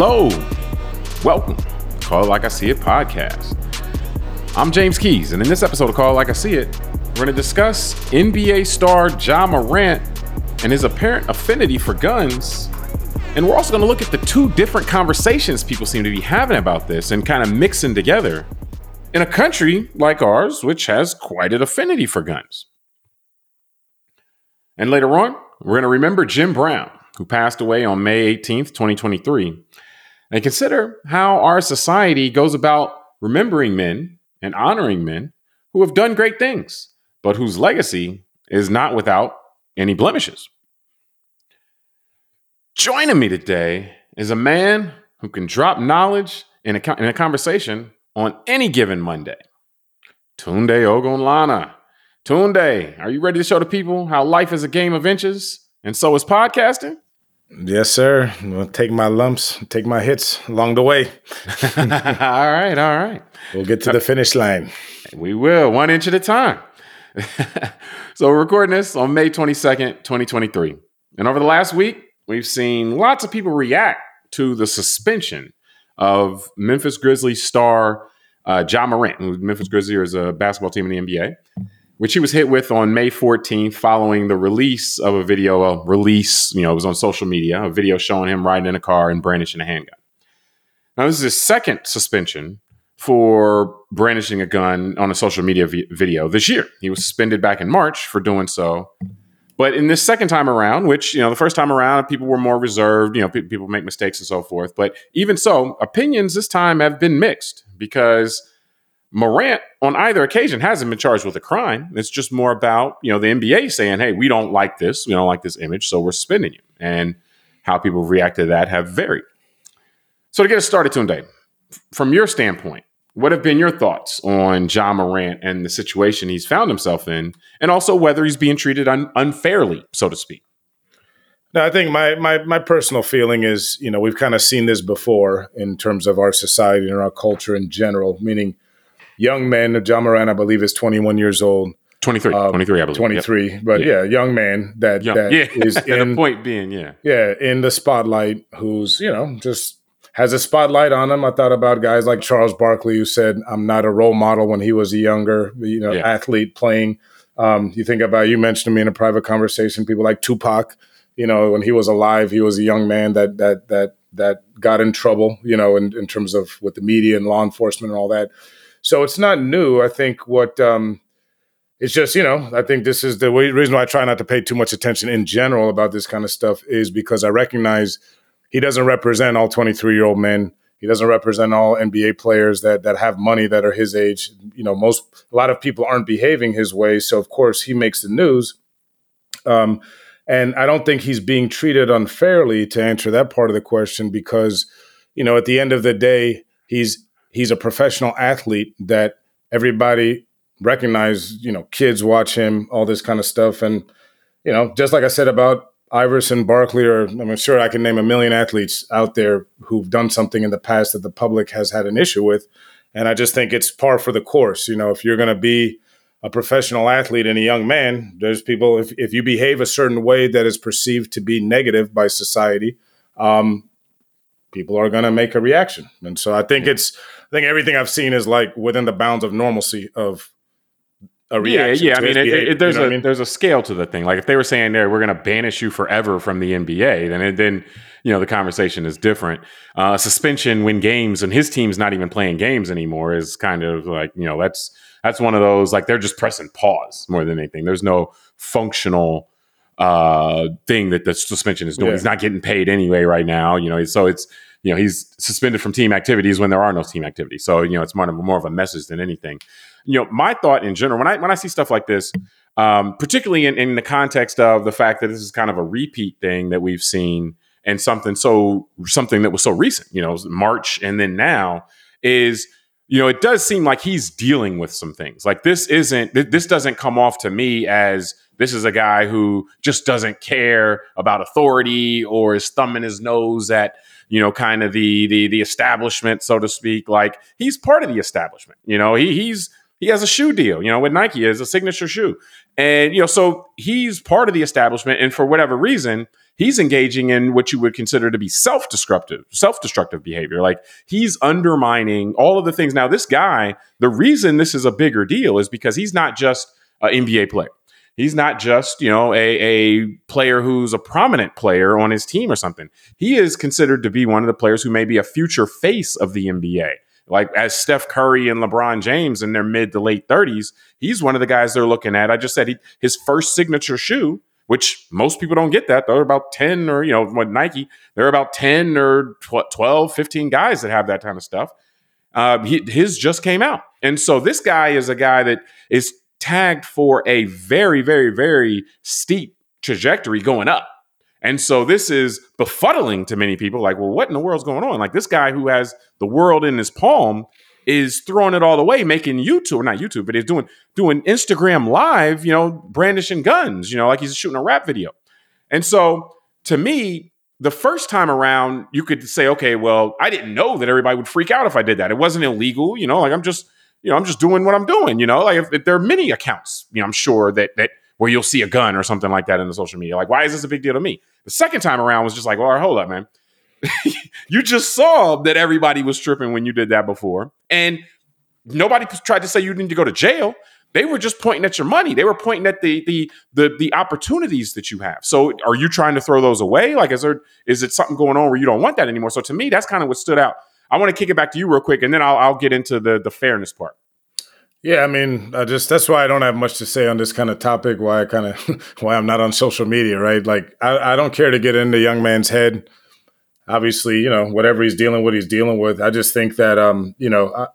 Hello, welcome to Call It Like I See It podcast. I'm James Keys, and in this episode of Call It Like I See It, we're going to discuss NBA star Ja Morant and his apparent affinity for guns. And we're also going to look at the two different conversations people seem to be having about this and kind of mixing together in a country like ours, which has quite an affinity for guns. And later on, we're going to remember Jim Brown, who passed away on May 18th, 2023, and consider how our society goes about remembering men and honoring men who have done great things, but whose legacy is not without any blemishes. Joining me today is a man who can drop knowledge in a, in a conversation on any given Monday. Tunde Ogunlana. Tunde, are you ready to show the people how life is a game of inches and so is podcasting? Yes, sir. We'll take my lumps, take my hits along the way. all right, all right. We'll get to the finish line. We will, one inch at a time. so we're recording this on May 22nd, 2023. And over the last week, we've seen lots of people react to the suspension of Memphis Grizzlies star uh, Ja Morant, who Memphis Grizzlies is a basketball team in the NBA which he was hit with on May 14th following the release of a video, a release, you know, it was on social media, a video showing him riding in a car and brandishing a handgun. Now, this is his second suspension for brandishing a gun on a social media video this year. He was suspended back in March for doing so. But in this second time around, which, you know, the first time around, people were more reserved, you know, pe- people make mistakes and so forth. But even so, opinions this time have been mixed because Morant on either occasion hasn't been charged with a crime. It's just more about, you know, the NBA saying, hey, we don't like this. We don't like this image, so we're suspending you. And how people react to that have varied. So to get us started today, from your standpoint, what have been your thoughts on Ja Morant and the situation he's found himself in, and also whether he's being treated un- unfairly, so to speak? No, I think my, my my personal feeling is, you know, we've kind of seen this before in terms of our society and our culture in general, meaning – young men. Ja Morant, I believe, is 21 years old. 23, um, 23, I believe. 23, yep. but yeah. yeah. young man that, young. that yeah. is in the point being, yeah. Yeah, in the spotlight who's, you know, just has a spotlight on him. I thought about guys like Charles Barkley who said, I'm not a role model when he was a younger, you know, yeah. athlete playing. Um, you think about, you mentioned to me in a private conversation, people like Tupac, you know, when he was alive, he was a young man that, that, that, that got in trouble, you know, in, in terms of with the media and law enforcement and all that. So it's not new. I think what um, it's just you know I think this is the way, reason why I try not to pay too much attention in general about this kind of stuff is because I recognize he doesn't represent all 23 year old men. He doesn't represent all NBA players that that have money that are his age. You know, most a lot of people aren't behaving his way, so of course he makes the news. Um, and I don't think he's being treated unfairly to answer that part of the question because, you know, at the end of the day, he's he's a professional athlete that everybody recognize, you know, kids watch him, all this kind of stuff. And, you know, just like I said about Iverson, Barkley, or I'm sure I can name a million athletes out there who've done something in the past that the public has had an issue with. And I just think it's par for the course. You know, if you're going to be a professional athlete and a young man, there's people, if, if you behave a certain way that is perceived to be negative by society, um, people are going to make a reaction. And so I think it's, I think everything I've seen is like within the bounds of normalcy of a reaction. Yeah, yeah. I mean, it, it, there's you know a I mean? there's a scale to the thing. Like if they were saying there, we're going to banish you forever from the NBA, then then you know the conversation is different. Uh, suspension when games and his team's not even playing games anymore is kind of like you know that's that's one of those like they're just pressing pause more than anything. There's no functional uh, thing that the suspension is doing. Yeah. He's not getting paid anyway right now. You know, so it's you know he's suspended from team activities when there are no team activities. So you know it's more of, more of a message than anything. You know, my thought in general when I when I see stuff like this, um, particularly in, in the context of the fact that this is kind of a repeat thing that we've seen and something so something that was so recent, you know, March and then now is you know, it does seem like he's dealing with some things. Like this isn't this doesn't come off to me as this is a guy who just doesn't care about authority or is thumbing his nose at you know, kind of the the the establishment, so to speak. Like he's part of the establishment. You know, he he's he has a shoe deal, you know, with Nike as a signature shoe. And, you know, so he's part of the establishment. And for whatever reason, he's engaging in what you would consider to be self-destructive, self-destructive behavior. Like he's undermining all of the things. Now, this guy, the reason this is a bigger deal is because he's not just an NBA player. He's not just, you know, a, a player who's a prominent player on his team or something. He is considered to be one of the players who may be a future face of the NBA. Like as Steph Curry and LeBron James in their mid to late 30s, he's one of the guys they're looking at. I just said he, his first signature shoe, which most people don't get that. They're about 10 or, you know, what Nike, they're about 10 or 12, 15 guys that have that kind of stuff. Uh, he, his just came out. And so this guy is a guy that is tagged for a very, very, very steep trajectory going up. And so this is befuddling to many people. Like, well, what in the world's going on? Like this guy who has the world in his palm is throwing it all away, making YouTube, or not YouTube, but he's doing doing Instagram live, you know, brandishing guns, you know, like he's shooting a rap video. And so to me, the first time around, you could say, okay, well, I didn't know that everybody would freak out if I did that. It wasn't illegal, you know, like I'm just you know, I'm just doing what I'm doing. You know, like if, if there are many accounts, you know, I'm sure that that where you'll see a gun or something like that in the social media. Like, why is this a big deal to me? The second time around was just like, well, hold up, man. you just saw that everybody was tripping when you did that before, and nobody tried to say you need to go to jail. They were just pointing at your money. They were pointing at the the the the opportunities that you have. So, are you trying to throw those away? Like, is there is it something going on where you don't want that anymore? So, to me, that's kind of what stood out I want to kick it back to you real quick, and then I'll, I'll get into the the fairness part. Yeah, I mean, I just that's why I don't have much to say on this kind of topic. Why I kind of why I'm not on social media, right? Like, I, I don't care to get in the young man's head. Obviously, you know, whatever he's dealing with, he's dealing with. I just think that, um, you know, I,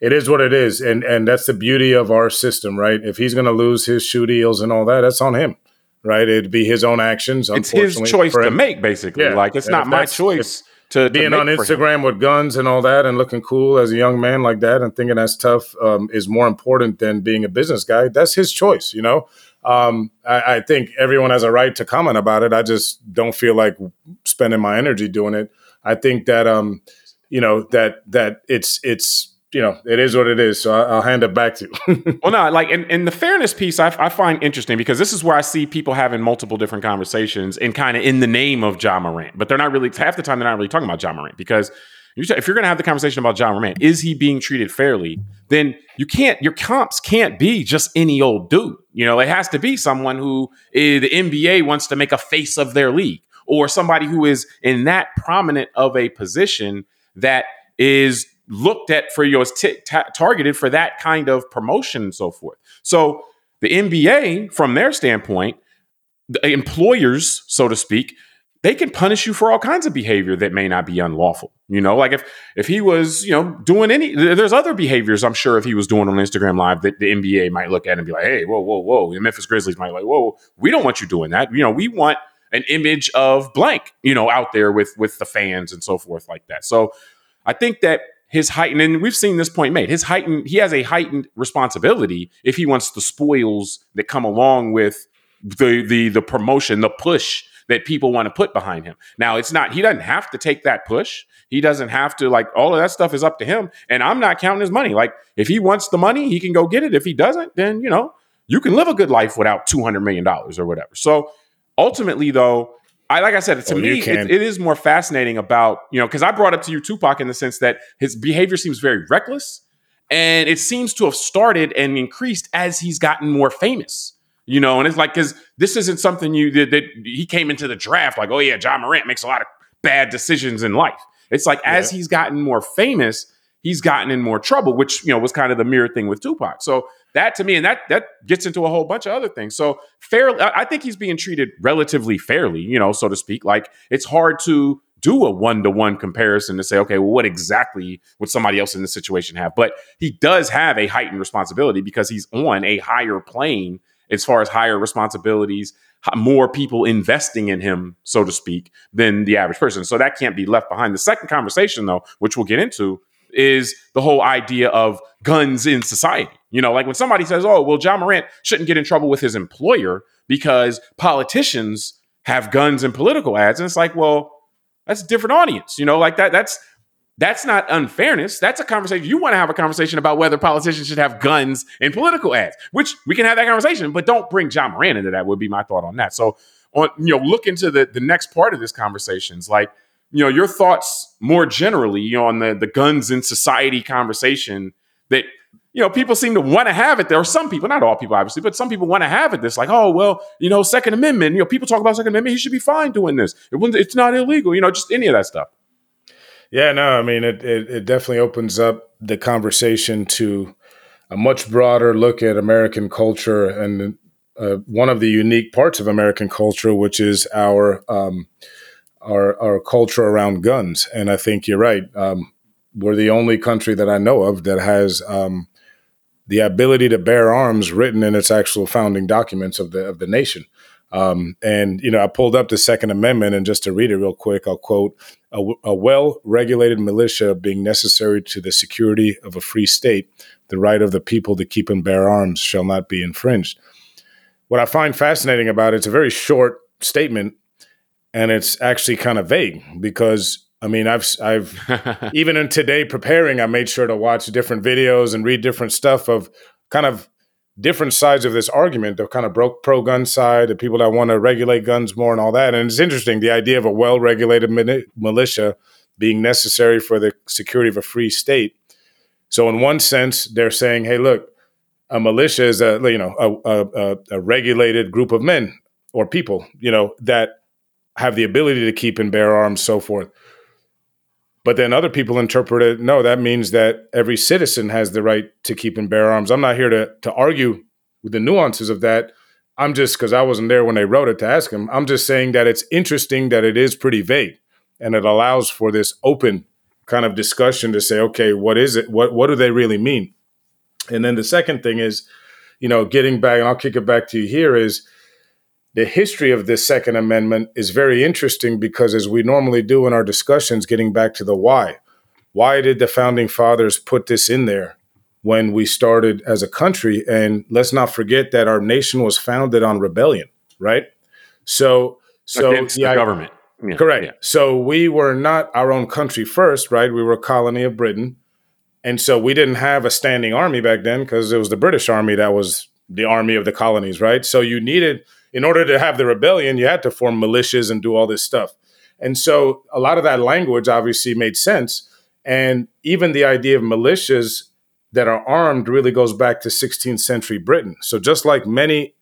it is what it is, and and that's the beauty of our system, right? If he's going to lose his shoe deals and all that, that's on him, right? It'd be his own actions. It's his choice to make, basically. Yeah. Like it's and not my choice to being to on Instagram with guns and all that and looking cool as a young man like that and thinking that's tough um, is more important than being a business guy. That's his choice, you know. Um, I, I, think everyone has a right to comment about it. I just don't feel like spending my energy doing it. I think that um, you know that that it's it's you know, it is what it is. So I, will hand it back to you. well, no, like, and, and the fairness piece I, I, find interesting because this is where I see people having multiple different conversations and kind of in the name of Ja Morant, but they're not really, half the time, they're not really talking about Ja Morant because if you're going to have the conversation about Ja Morant, is he being treated fairly? Then you can't, your comps can't be just any old dude. You know, it has to be someone who is, the NBA wants to make a face of their league or somebody who is in that prominent of a position that is looked at for your t- t- targeted for that kind of promotion and so forth. So the NBA, from their standpoint, the uh, employers, so to speak, they can punish you for all kinds of behavior that may not be unlawful. You know, like if if he was, you know, doing any, there's other behaviors I'm sure if he was doing on Instagram Live that the NBA might look at and be like, hey, whoa, whoa, whoa. The Memphis Grizzlies might be like, whoa, we don't want you doing that. You know, we want an image of blank, you know, out there with with the fans and so forth like that. So I think that his heightened, and we've seen this point made, his heightened, he has a heightened responsibility if he wants the spoils that come along with the the the promotion, the push that people want to put behind him. Now, it's not, he doesn't have to take that push. He doesn't have to, like, all of that stuff is up to him. And I'm not counting his money. Like, if he wants the money, he can go get it. If he doesn't, then, you know, you can live a good life without $200 million or whatever. So ultimately, though, I like I said to oh, me, it, it is more fascinating about you know because I brought up to you Tupac in the sense that his behavior seems very reckless, and it seems to have started and increased as he's gotten more famous. You know, and it's like because this isn't something you that, that, he came into the draft like, oh yeah, Ja Morant makes a lot of bad decisions in life. It's like yeah. as he's gotten more famous, he's gotten in more trouble, which you know was kind of the mirror thing with Tupac. So that to me, and that that gets into a whole bunch of other things. So fairly, I think he's being treated relatively fairly, you know, so to speak. Like it's hard to do a one to one comparison to say, okay, well, what exactly would somebody else in this situation have? But he does have a heightened responsibility because he's on a higher plane as far as higher responsibilities, more people investing in him, so to speak, than the average person. So that can't be left behind. The second conversation, though, which we'll get into, is the whole idea of guns in society. You know, like when somebody says, oh, well, Ja Morant shouldn't get in trouble with his employer because politicians have guns in political ads. And it's like, well, that's a different audience. You know, like that, that's that's not unfairness. That's a conversation. You want to have a conversation about whether politicians should have guns in political ads, which we can have that conversation, but don't bring Ja Morant into that, would be my thought on that. So on you know look into the the next part of this conversations like you know your thoughts more generally you know on the the guns in society conversation that you know people seem to want to have it there are some people not all people obviously but some people want to have it this like oh well you know second amendment you know people talk about second amendment he should be fine doing this. It it's not illegal you know just any of that stuff. Yeah no i mean it, it, it definitely opens up the conversation to a much broader look at american culture and uh, one of the unique parts of american culture which is our um, our our culture around guns. And I think you're right. Um, we're the only country that I know of that has um, the ability to bear arms written in its actual founding documents of the of the nation. Um, and you know, I pulled up the Second Amendment, and just to read it real quick, I'll quote: "A, a well-regulated militia being necessary to the security of a free state, the right of the people to keep and bear arms shall not be infringed." What I find fascinating about it, it's a very short statement, and it's actually kind of vague because I mean, I've I've even in today preparing, I made sure to watch different videos and read different stuff of kind of different sides of this argument, the kind of broke pro gun side, the people that want to regulate guns more and all that. And it's interesting the idea of a well regulated militia being necessary for the security of a free state. So in one sense, they're saying, hey, look, a militia is a you know a, a, a regulated group of men or people, you know, that have the ability to keep and bear arms, so forth. But then other people interpret it no, that means that every citizen has the right to keep and bear arms. I'm not here to, to argue with the nuances of that. I'm just, because I wasn't there when they wrote it to ask him, I'm just saying that it's interesting that it is pretty vague and it allows for this open kind of discussion to say, okay, what is it? What, what do they really mean? And then the second thing is, you know, getting back, and I'll kick it back to you here is, the history of this Second Amendment is very interesting because, as we normally do in our discussions, getting back to the why. Why did the founding fathers put this in there when we started as a country? And let's not forget that our nation was founded on rebellion, right? So, so against the government. Yeah, correct. Yeah. So we were not our own country first, right? We were a colony of Britain. And so we didn't have a standing army back then because it was the British army that was the army of the colonies, right? So you needed in order to have the rebellion, you had to form militias and do all this stuff. And so a lot of that language obviously made sense. And even the idea of militias that are armed really goes back to 16th century Britain. So just like many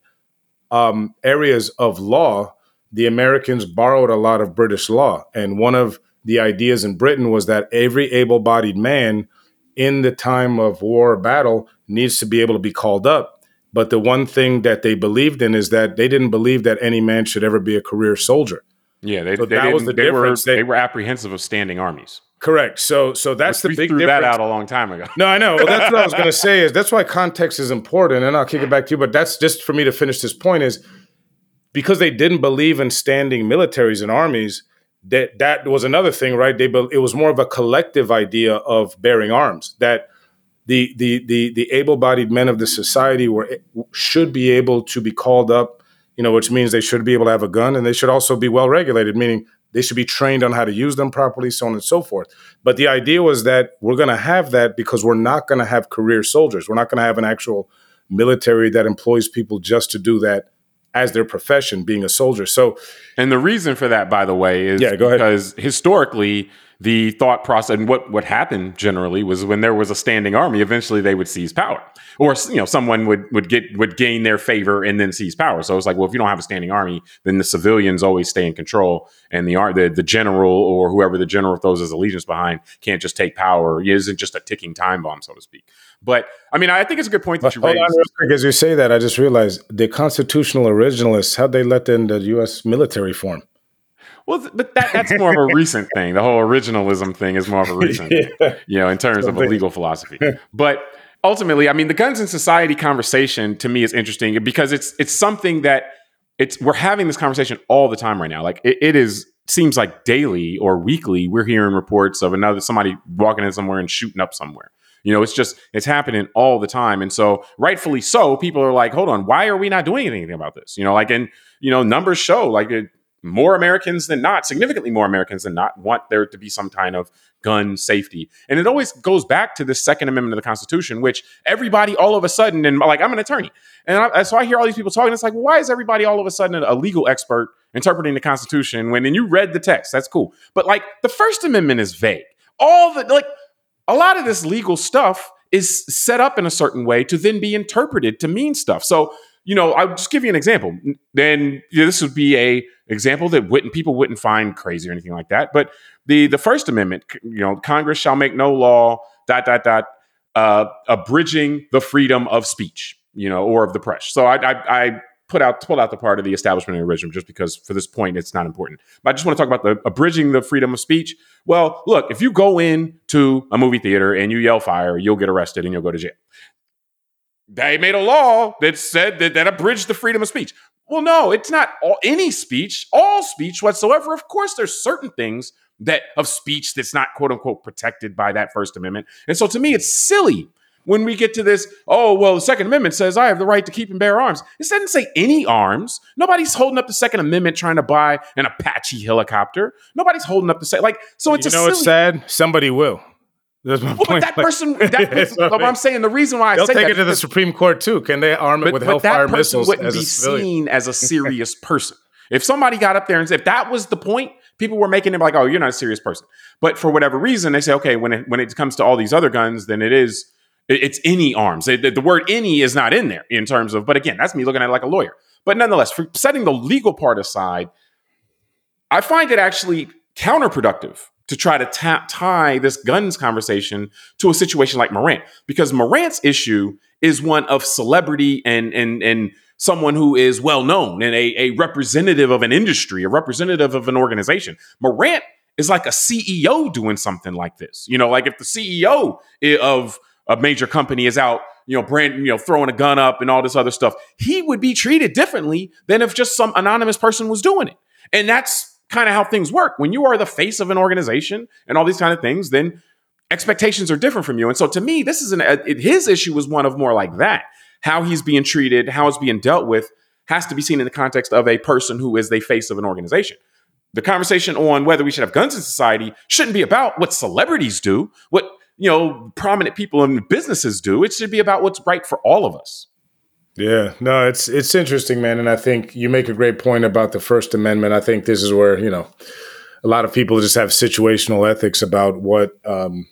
um, areas of law, the Americans borrowed a lot of British law. And one of the ideas in Britain was that every able bodied man in the time of war or battle needs to be able to be called up but the one thing that they believed in is that they didn't believe that any man should ever be a career soldier. Yeah, they, so they that was the they difference. Were, they, they were apprehensive of standing armies. Correct. So, so that's the big threw difference. that out a long time ago. No, I know. Well, that's what I was going to say. Is that's why context is important, and I'll kick it back to you. But that's just for me to finish this point. Is because they didn't believe in standing militaries and armies. That that was another thing, right? They it was more of a collective idea of bearing arms. That the the the the able-bodied men of the society were should be able to be called up, you know, which means they should be able to have a gun and they should also be well regulated, meaning they should be trained on how to use them properly, so on and so forth. But the idea was that we're going to have that because we're not going to have career soldiers. We're not going to have an actual military that employs people just to do that as their profession, being a soldier. So, and the reason for that, by the way, is yeah, go ahead. because historically the thought process and what what happened generally was when there was a standing army eventually they would seize power or you know someone would would get would gain their favor and then seize power so it's like well if you don't have a standing army then the civilians always stay in control and the the, the general or whoever the general throws his allegiance behind can't just take power it isn't just a ticking time bomb so to speak but I mean, I think it's a good point that you raised. On, as you say that, I just realized the constitutional originalists how they let in the U.S. military form. Well, but that, that's more of a recent thing. The whole originalism thing is more of a recent, yeah. you know, in terms of a legal philosophy. But ultimately, I mean, the guns in society conversation to me is interesting because it's it's something that it's we're having this conversation all the time right now. Like it, it is seems like daily or weekly we're hearing reports of another somebody walking in somewhere and shooting up somewhere. You know, it's just it's happening all the time, and so rightfully so, people are like, "Hold on, why are we not doing anything about this?" You know, like and you know, numbers show like it, more Americans than not, significantly more Americans than not, want there to be some kind of gun safety. And it always goes back to the Second Amendment of the Constitution, which everybody all of a sudden, and like I'm an attorney, and I, so I hear all these people talking. It's like, why is everybody all of a sudden a legal expert interpreting the Constitution when? And you read the text, that's cool, but like the First Amendment is vague. All the like, a lot of this legal stuff is set up in a certain way to then be interpreted to mean stuff. So you know, I'll just give you an example. Then you know, this would be a example that wouldn't people wouldn't find crazy or anything like that. But the the First Amendment, you know, Congress shall make no law dot dot dot uh, abridging the freedom of speech, you know, or of the press. So I, I, I put out pulled out the part of the establishment and original just because for this point it's not important. But I just want to talk about the abridging the freedom of speech. Well, look, if you go in to a movie theater and you yell fire, you'll get arrested and you'll go to jail they made a law that said that that abridged the freedom of speech. Well, no, it's not all, any speech, all speech whatsoever. Of course, there's certain things that of speech that's not quote unquote protected by that First Amendment. And so to me, it's silly when we get to this, oh, well, the Second Amendment says I have the right to keep and bear arms. It doesn't say any arms. Nobody's holding up the Second Amendment trying to buy an Apache helicopter. Nobody's holding up the say like so it's you know silly- what's sad? Somebody will. That's my well, point. But that person, that person I'm saying the reason why I they'll say take that, it to the Supreme Court too. Can they arm it but, with but Hellfire that person missiles? Wouldn't be seen as a serious person. If somebody got up there and said, if that was the point, people were making it like, oh, you're not a serious person. But for whatever reason, they say, okay, when it, when it comes to all these other guns, then it is it's any arms. The, the word any is not in there in terms of, but again, that's me looking at it like a lawyer. But nonetheless, for setting the legal part aside, I find it actually counterproductive to try to tie this guns conversation to a situation like Morant, because Morant's issue is one of celebrity and and and someone who is well known and a, a representative of an industry, a representative of an organization. Morant is like a CEO doing something like this. You know, like if the CEO of a major company is out, you know, brand, you know, throwing a gun up and all this other stuff, he would be treated differently than if just some anonymous person was doing it. And that's kind of how things work. When you are the face of an organization and all these kind of things, then expectations are different from you. And so to me, this is an uh, it, his issue was one of more like that. How he's being treated, how it's being dealt with has to be seen in the context of a person who is the face of an organization. The conversation on whether we should have guns in society shouldn't be about what celebrities do, what you know, prominent people in businesses do. It should be about what's right for all of us. Yeah, no, it's it's interesting, man, and I think you make a great point about the First Amendment. I think this is where you know a lot of people just have situational ethics about what um,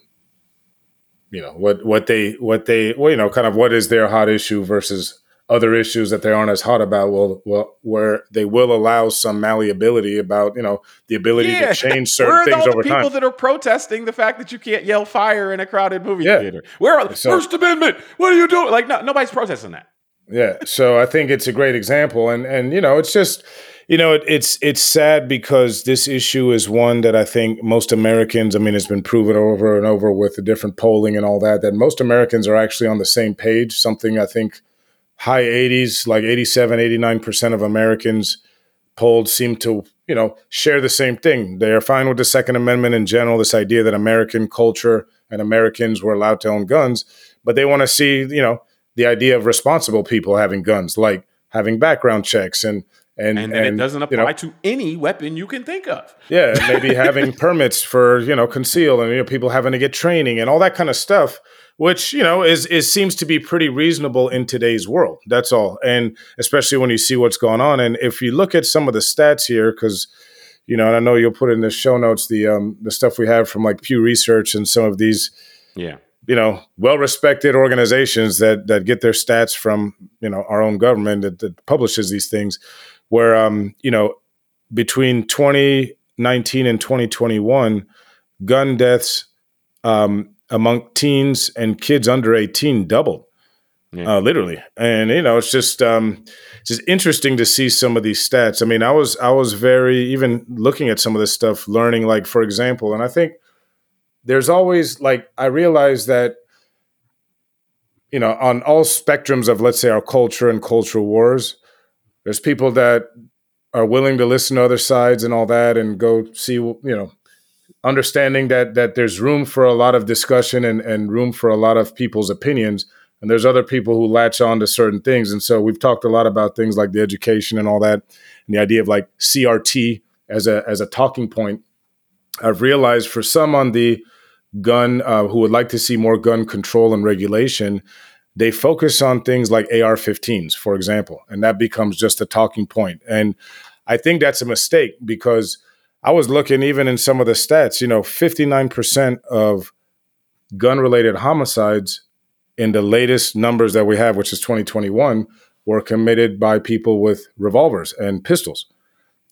you know what what they what they well, you know kind of what is their hot issue versus other issues that they aren't as hot about well, well where they will allow some malleability about you know the ability yeah. to change certain things all over the people time. that are protesting the fact that you can't yell fire in a crowded movie yeah. theater where are the so, first amendment what are you doing like no, nobody's protesting that yeah. So I think it's a great example. And and you know, it's just you know, it, it's it's sad because this issue is one that I think most Americans, I mean, it's been proven over and over with the different polling and all that, that most Americans are actually on the same page. Something I think high 80s, like 87, 89% of Americans polled seem to, you know, share the same thing. They are fine with the Second Amendment in general, this idea that American culture and Americans were allowed to own guns, but they want to see, you know, the idea of responsible people having guns, like having background checks and and, and, and it doesn't apply you know, to any weapon you can think of. Yeah, maybe having permits for you know conceal and you know people having to get training and all that kind of stuff, which you know is is seems to be pretty reasonable in today's world. That's all, and especially when you see what's going on. And if you look at some of the stats here, because you know, and I know you'll put in the show notes the um the stuff we have from like Pew Research and some of these yeah you know well respected organizations that that get their stats from you know our own government that, that publishes these things where um you know between 2019 and 2021 gun deaths um among teens and kids under 18 doubled yeah. uh, literally and you know it's just um it's just interesting to see some of these stats i mean i was i was very even looking at some of this stuff learning like for example and i think there's always like I realize that you know on all spectrums of let's say our culture and cultural wars, there's people that are willing to listen to other sides and all that and go see you know understanding that that there's room for a lot of discussion and, and room for a lot of people's opinions. And there's other people who latch on to certain things. And so we've talked a lot about things like the education and all that and the idea of like crt as a as a talking point. I've realized for some on the gun uh, who would like to see more gun control and regulation, they focus on things like AR-15s, for example, and that becomes just a talking point. And I think that's a mistake because I was looking even in some of the stats. You know, 59% of gun-related homicides in the latest numbers that we have, which is 2021, were committed by people with revolvers and pistols.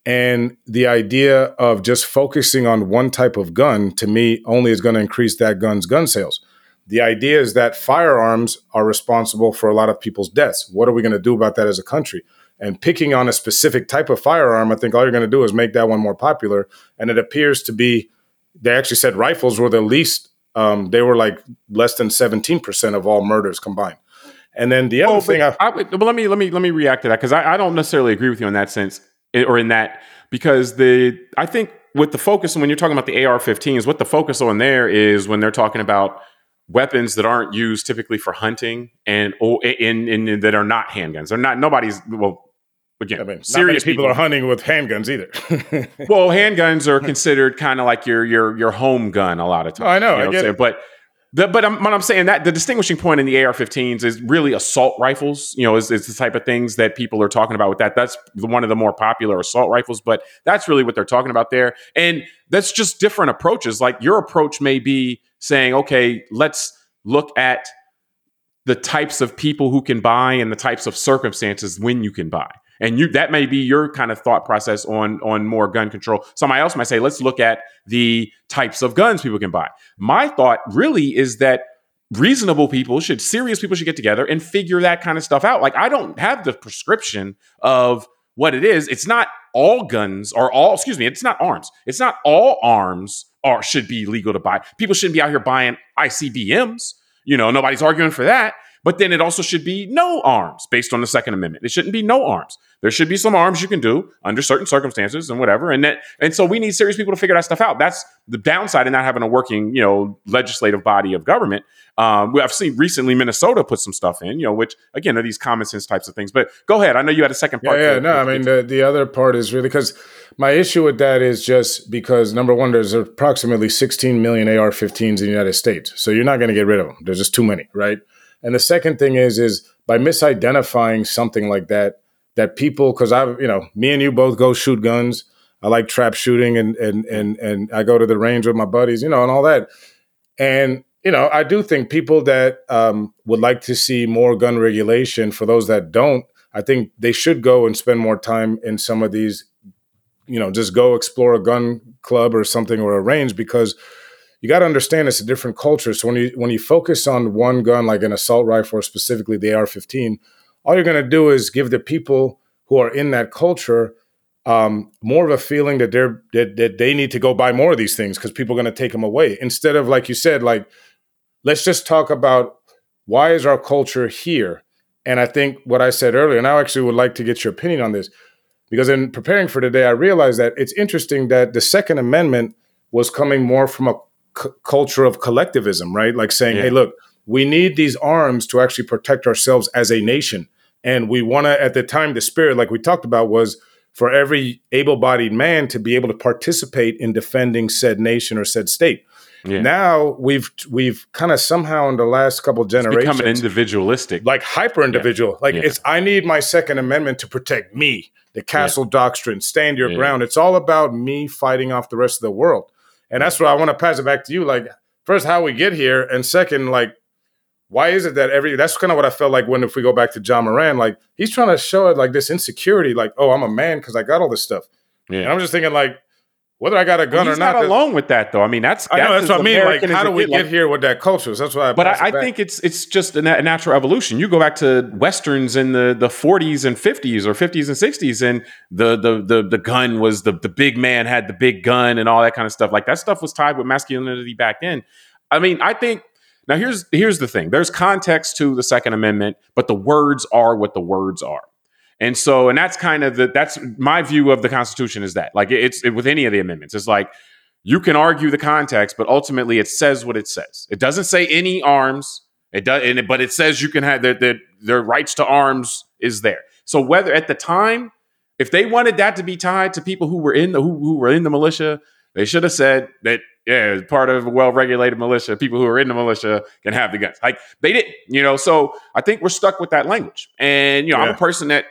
And the idea of just focusing on one type of gun to me only is going to increase that gun's gun sales. The idea is that firearms are responsible for a lot of people's deaths. What are we going to do about that as a country? And picking on a specific type of firearm, I think all you're going to do is make that one more popular. And it appears to be, they actually said rifles were the least, um, they were like less than 17% of all murders combined. And then the other oh, thing, I, I, well, let me let me let me react to that because I, I don't necessarily agree with you in that sense or in that because the I think with the focus when you're talking about the AR-15s, what the focus on there is when they're talking about weapons that aren't used typically for hunting and in, in, in that are not handguns. They're not nobody's well again. I mean, serious people, people, are hunting with handguns either. well, handguns are considered kind of like your your your home gun a lot of times. Oh, I know, you know I get it. but the, but I'm, I'm saying that the distinguishing point in the AR-15s is really assault rifles. You know, is, is the type of things that people are talking about with that. That's one of the more popular assault rifles, but that's really what they're talking about there. And that's just different approaches. Like your approach may be saying, okay, let's look at the types of people who can buy and the types of circumstances when you can buy and you that may be your kind of thought process on on more gun control. Somebody else might say let's look at the types of guns people can buy. My thought really is that reasonable people should serious people should get together and figure that kind of stuff out. Like i don't have the prescription of what it is. It's not all guns or all excuse me it's not arms. It's not all arms are should be legal to buy. People shouldn't be out here buying icbms you know nobody's arguing for that but then it also should be no arms based on the Second Amendment. It shouldn't be no arms. There should be some arms you can do under certain circumstances and whatever. And that and so we need serious people to figure that stuff out. That's the downside of not having a working, you know, legislative body of government. Um, I've seen recently Minnesota put some stuff in, you know, which again are these common sense types of things. But go ahead. I know you had a second part. Yeah, yeah no, I mean the, the other part is really because my issue with that is just because number one, there's approximately 16 million AR-15s in the United States, so you're not going to get rid of them. There's just too many, right? And the second thing is is by misidentifying something like that, that people because I you know me and you both go shoot guns. I like trap shooting and and and and I go to the range with my buddies, you know, and all that. And you know, I do think people that um, would like to see more gun regulation for those that don't, I think they should go and spend more time in some of these, you know, just go explore a gun club or something or a range because you got to understand it's a different culture. So when you when you focus on one gun like an assault rifle or specifically the AR-15, all you're going to do is give the people who are in that culture um, more of a feeling that they're that, that they need to go buy more of these things because people are going to take them away instead of like you said like let's just talk about why is our culture here and i think what i said earlier and i actually would like to get your opinion on this because in preparing for today i realized that it's interesting that the second amendment was coming more from a c- culture of collectivism, right? Like saying, yeah. hey, look, we need these arms to actually protect ourselves as a nation. And we want to, at the time, the spirit, like we talked about, was for every able bodied man to be able to participate in defending said nation or said state. Yeah. Now we've we've kind of somehow in the last couple generations become an individualistic, like hyper individual. Yeah. Like yeah. it's I need my Second Amendment to protect me. The Castle Doctrine, stand your ground. It's all about me fighting off the rest of the world. And that's what I want to pass it back to you. Like, first, how we get here, and second, like, why is it that every that's kind of what I felt like when if we go back to Ja Morant, like he's trying to show it like this insecurity, like, oh, I'm a man because I got all this stuff. Yeah. And I'm just thinking, like, whether I got a gun well, or not. not alone with that, though. I mean, that's, that's I know that's what I mean. Like, how do we get like, here with that culture? So that's why. I but I, I think it's it's just a, natural evolution. You go back to westerns in the the 40s and 50s or 50s and 60s, and the the the the gun was the the big man had the big gun and all that kind of stuff. Like that stuff was tied with masculinity back then. I mean, I think now here's here's the thing. There's context to the Second Amendment, but the words are what the words are. And so, and that's kind of the that's my view of the Constitution is that like it's it, with any of the amendments, it's like you can argue the context, but ultimately it says what it says. It doesn't say any arms. It does, it, but it says you can have their, the, their rights to arms is there. So whether at the time, if they wanted that to be tied to people who were in the who, who were in the militia, they should have said that Yeah, part of a well-regulated militia. People who are in the militia can have the guns. Like they didn't, you know. So I think we're stuck with that language. And you know, yeah. I'm a person that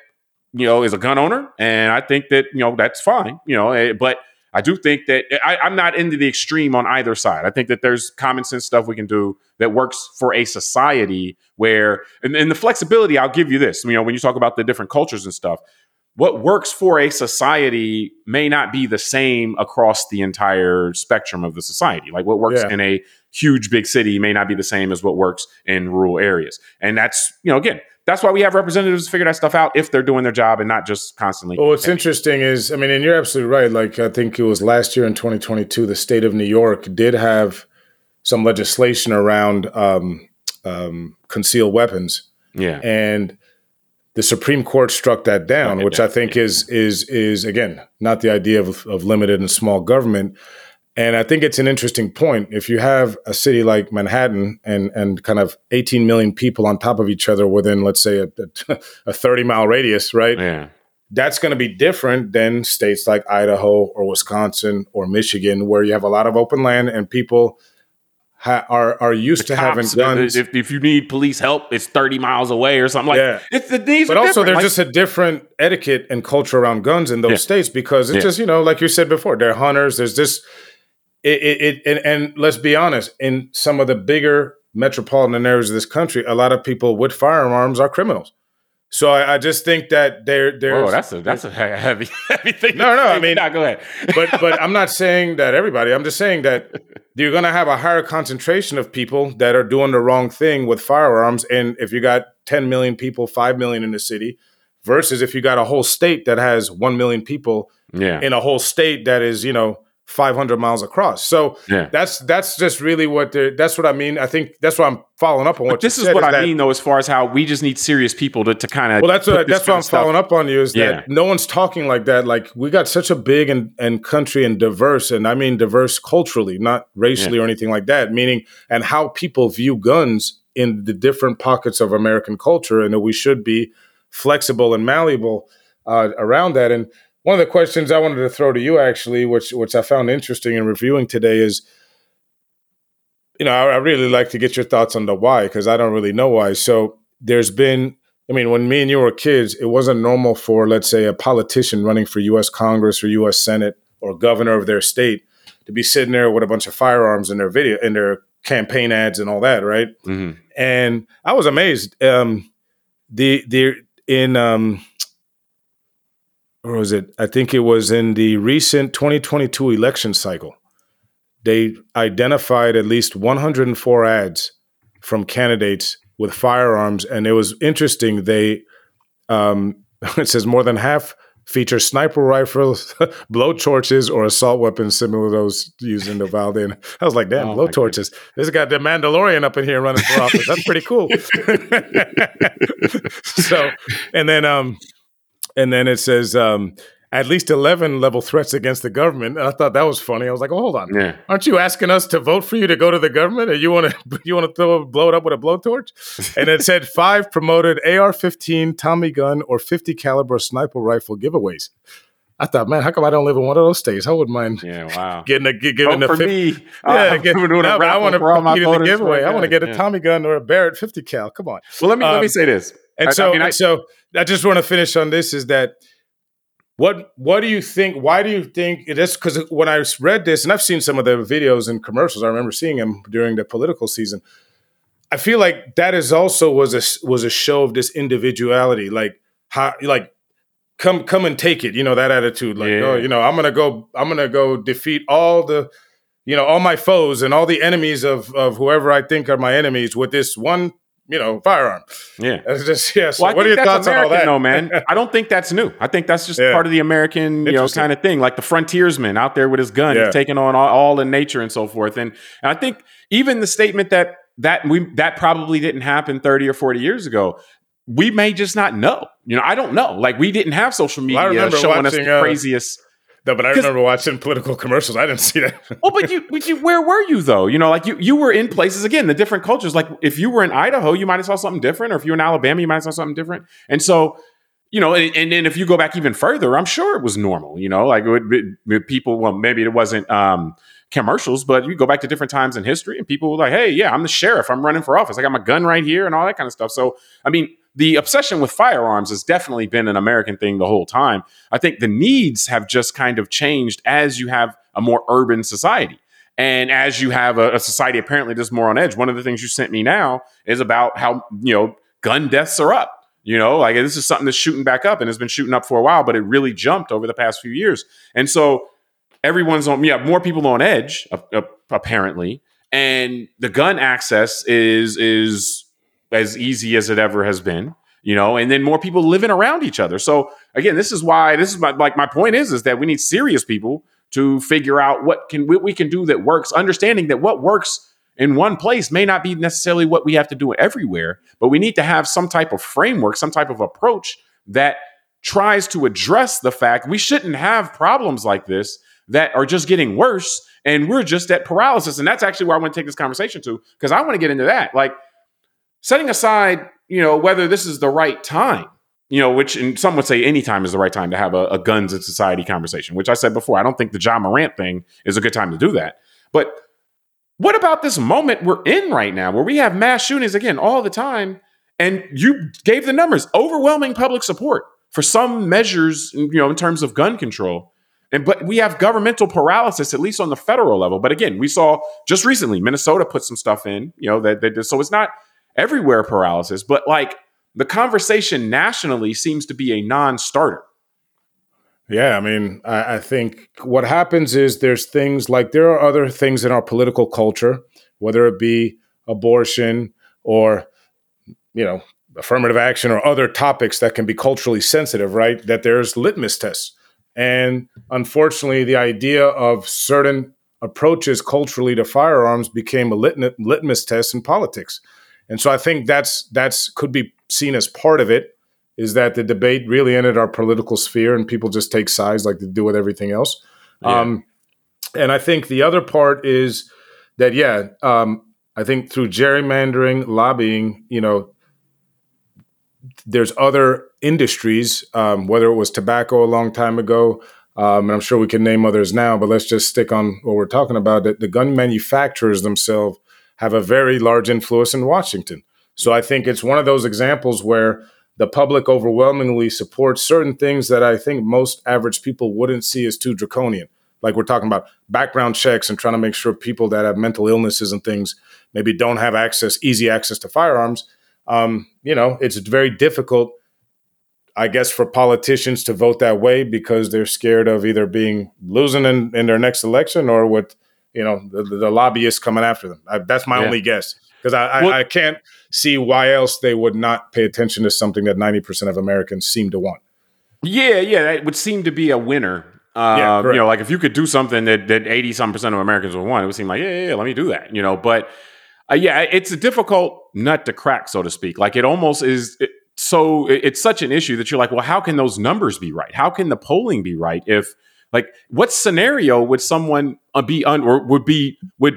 you know is a gun owner, and I think that you know that's fine. You know, eh, but I do think that I, I'm not into the extreme on either side. I think that there's common sense stuff we can do that works for a society where, and, and the flexibility. I'll give you this. You know, when you talk about the different cultures and stuff, what works for a society may not be the same across the entire spectrum of the society. Like what works yeah. in a huge big city may not be the same as what works in rural areas. And that's, you know, again, that's why we have representatives to figure that stuff out if they're doing their job and not just constantly. Well, what's interesting is, I mean, and you're absolutely right. Like, I think it was last year in 2022, the state of New York did have some legislation around um, um, concealed weapons. Yeah. And the Supreme Court struck that down, which I think is is is again not the idea of, of limited and small government. And I think it's an interesting point. If you have a city like Manhattan and and kind of 18 million people on top of each other within, let's say, a, a 30 mile radius, right? Yeah. That's going to be different than states like Idaho or Wisconsin or Michigan, where you have a lot of open land and people ha- are are used the to having guns. If, if you need police help, it's thirty miles away or something like. Yeah. It's the these, but also there's like, just a different etiquette and culture around guns in those yeah. states because it's yeah. just you know like you said before, they're hunters. There's this. It, it, it and, and let's be honest, in some of the bigger metropolitan areas of this country, a lot of people with firearms are criminals. So I, I, just think that there, there's. Oh, that's a that's a heavy heavy thing. No, no, I mean, no, go ahead. but but I'm not saying that everybody. I'm just saying that you're going to have a higher concentration of people that are doing the wrong thing with firearms. And if you got 10 million people, 5 million in the city, versus if you got a whole state that has 1 million people yeah. in a whole state that is, you know, 500 miles across. So yeah. that's that's just really what the that's what I mean. I think that's what I'm following up on. What this is what is I mean though, as far as how we just need serious people to, to kind of well, that's what that's what I'm following up on you is yeah. that no one's talking like that. Like we got such a big and, and country and diverse, and I mean diverse culturally, not racially yeah. or anything like that. Meaning and how people view guns in the different pockets of American culture, and that we should be flexible and malleable uh, around that. And one of the questions I wanted to throw to you, actually, which which I found interesting in reviewing today, is, you know, I, I really like to get your thoughts on the why because I don't really know why. So there's been, I mean, when me and you were kids, it wasn't normal for, let's say, a politician running for U.S. Congress or U.S. Senate or governor of their state to be sitting there with a bunch of firearms in their video in their campaign ads and all that, right? Mm-hmm. And I was amazed. Um, the the in um, or was it? I think it was in the recent 2022 election cycle. They identified at least 104 ads from candidates with firearms, and it was interesting. They um, it says more than half feature sniper rifles, blow torches, or assault weapons similar to those used in the Valdin. I was like, damn, oh blow torches. Goodness. This got the Mandalorian up in here running for office. That's pretty cool. so, and then um, and then it says um, at least 11 level threats against the government. And I thought that was funny. I was like, oh, hold on. Yeah. Aren't you asking us to vote for you to go to the government And you want to you want to throw blow it up with a blowtorch? and it said five promoted AR-15 Tommy gun or 50 caliber sniper rifle giveaways. I thought, man, how come I don't live in one of those states? I wouldn't mind. Yeah, wow. Getting a getting a for me. Yeah, get, doing a I want to in the giveaway. I want to get a yeah. Tommy gun or a Barrett 50 cal. Come on. Well, let me um, let me um, say this. And I, so, I mean, I, so I just want to finish on this is that what what do you think? Why do you think it is? Because when I read this, and I've seen some of the videos and commercials, I remember seeing them during the political season. I feel like that is also was a was a show of this individuality, like how like come come and take it, you know that attitude, like oh, yeah. oh, you know I'm gonna go I'm gonna go defeat all the you know all my foes and all the enemies of of whoever I think are my enemies with this one you know, firearm. Yeah. It's just, yeah. So well, what are your thoughts American, on all that? No, man. I don't think that's new. I think that's just yeah. part of the American, you know, kind of thing. Like the frontiersman out there with his gun, yeah. taking on all, all in nature and so forth. And, and I think even the statement that that we that probably didn't happen 30 or 40 years ago. We may just not know. You know, I don't know. Like we didn't have social media well, showing watching, us the uh, craziest no, but I remember watching political commercials. I didn't see that. well, but you, but you, where were you though? You know, like you, you were in places again, the different cultures. Like if you were in Idaho, you might have saw something different, or if you were in Alabama, you might have saw something different. And so, you know, and, and then if you go back even further, I'm sure it was normal. You know, like it would, it, people. Well, maybe it wasn't um, commercials, but you go back to different times in history and people were like, hey, yeah, I'm the sheriff. I'm running for office. I got my gun right here and all that kind of stuff. So, I mean, the obsession with firearms has definitely been an American thing the whole time. I think the needs have just kind of changed as you have a more urban society. And as you have a, a society apparently that's more on edge, one of the things you sent me now is about how, you know, gun deaths are up. You know, like this is something that's shooting back up and has been shooting up for a while, but it really jumped over the past few years. And so everyone's on, yeah, more people on edge, apparently. And the gun access is is as easy as it ever has been you know and then more people living around each other. So again this is why this is my like my point is is that we need serious people to figure out what can what we can do that works understanding that what works in one place may not be necessarily what we have to do everywhere but we need to have some type of framework some type of approach that tries to address the fact we shouldn't have problems like this that are just getting worse and we're just at paralysis. And that's actually where i want to take this conversation to because i want to get into that. Like setting aside, you know, whether this is the right time, you know, which and some would say any time is the right time to have a, a guns in society conversation, which I said before, I don't think the Ja Morant thing is a good time to do that. But what about this moment we're in right now where we have mass shootings again all the time? And you gave the numbers, overwhelming public support for some measures, you know, in terms of gun control. And but we have governmental paralysis, at least on the federal level. But again, we saw just recently Minnesota put some stuff in, you know, that, that so it's not everywhere paralysis, but like the conversation nationally seems to be a non-starter. Yeah, I mean, I, I, think what happens is there's things like there are other things in our political culture, whether it be abortion or, you know, affirmative action or other topics that can be culturally sensitive, right? That there's litmus tests. And unfortunately, the idea of certain approaches culturally to firearms became a lit- litmus test in politics. And so I think that's that's could be seen as part of it is that the debate really entered our political sphere and people just take sides like they do with everything else. Yeah. Um, and I think the other part is that yeah, um, I think through gerrymandering, lobbying, you know, there's other industries, um, whether it was tobacco a long time ago, um, and I'm sure we can name others now, but let's just stick on what we're talking about. That the gun manufacturers themselves have a very large influence in Washington. So I think it's one of those examples where the public overwhelmingly supports certain things that I think most average people wouldn't see as too draconian. Like we're talking about background checks and trying to make sure people that have mental illnesses and things maybe don't have access, easy access to firearms. Um, you know, it's very difficult, I guess, for politicians to vote that way because they're scared of either being losing in, in their next election or with you know the, the lobbyists coming after them. I, that's my yeah. only guess because I, I, I, can't see why else they would not pay attention to something that ninety percent of Americans seem to want. Yeah, yeah, it would seem to be a winner. Uh, yeah, you know, like if you could do something that that eighty some percent of Americans would want, it would seem like yeah, yeah, yeah let me do that. You know, but uh, yeah, it's a difficult nut to crack, so to speak. Like it almost is. It, so it's such an issue that you're like, well, how can those numbers be right? How can the polling be right if like, what scenario would someone uh, be un or would be would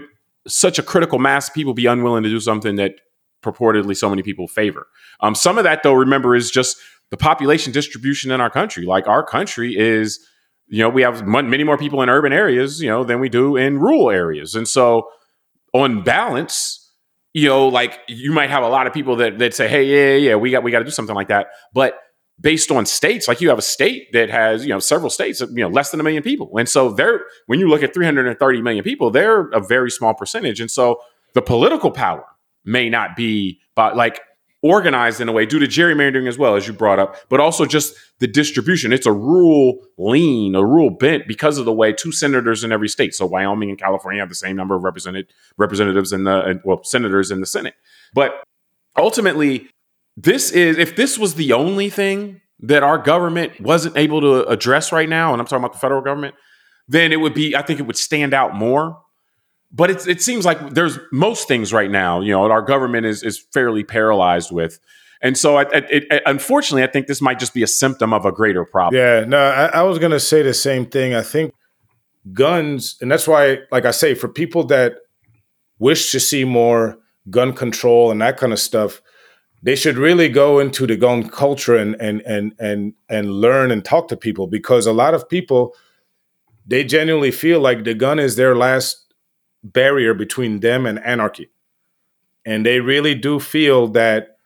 such a critical mass of people be unwilling to do something that purportedly so many people favor? Um, some of that, though, remember, is just the population distribution in our country. Like, our country is, you know, we have many more people in urban areas, you know, than we do in rural areas, and so on balance you know, like you might have a lot of people that that say, "Hey, yeah, yeah, we got we got to do something like that," but based on states. Like you have a state that has you know several states you know less than a million people. And so they're when you look at 330 million people they're a very small percentage. And so the political power may not be but like organized in a way due to gerrymandering as well as you brought up but also just the distribution. It's a rural lean a rural bent because of the way two senators in every state. So wyoming and california have the same number of represented representatives in the well senators in the senate. But ultimately this is if this was the only thing that our government wasn't able to address right now, and I'm talking about the federal government, then it would be, I think it would stand out more. But it, it seems like there's most things right now, you know, our government is is fairly paralyzed with. And so, it, it, unfortunately, I think this might just be a symptom of a greater problem. Yeah, no, I, I was going to say the same thing. I think guns, and that's why, like I say, for people that wish to see more gun control and that kind of stuff, they should really go into the gun culture and and and and and learn and talk to people because a lot of people they genuinely feel like the gun is their last barrier between them and anarchy. And they really do feel that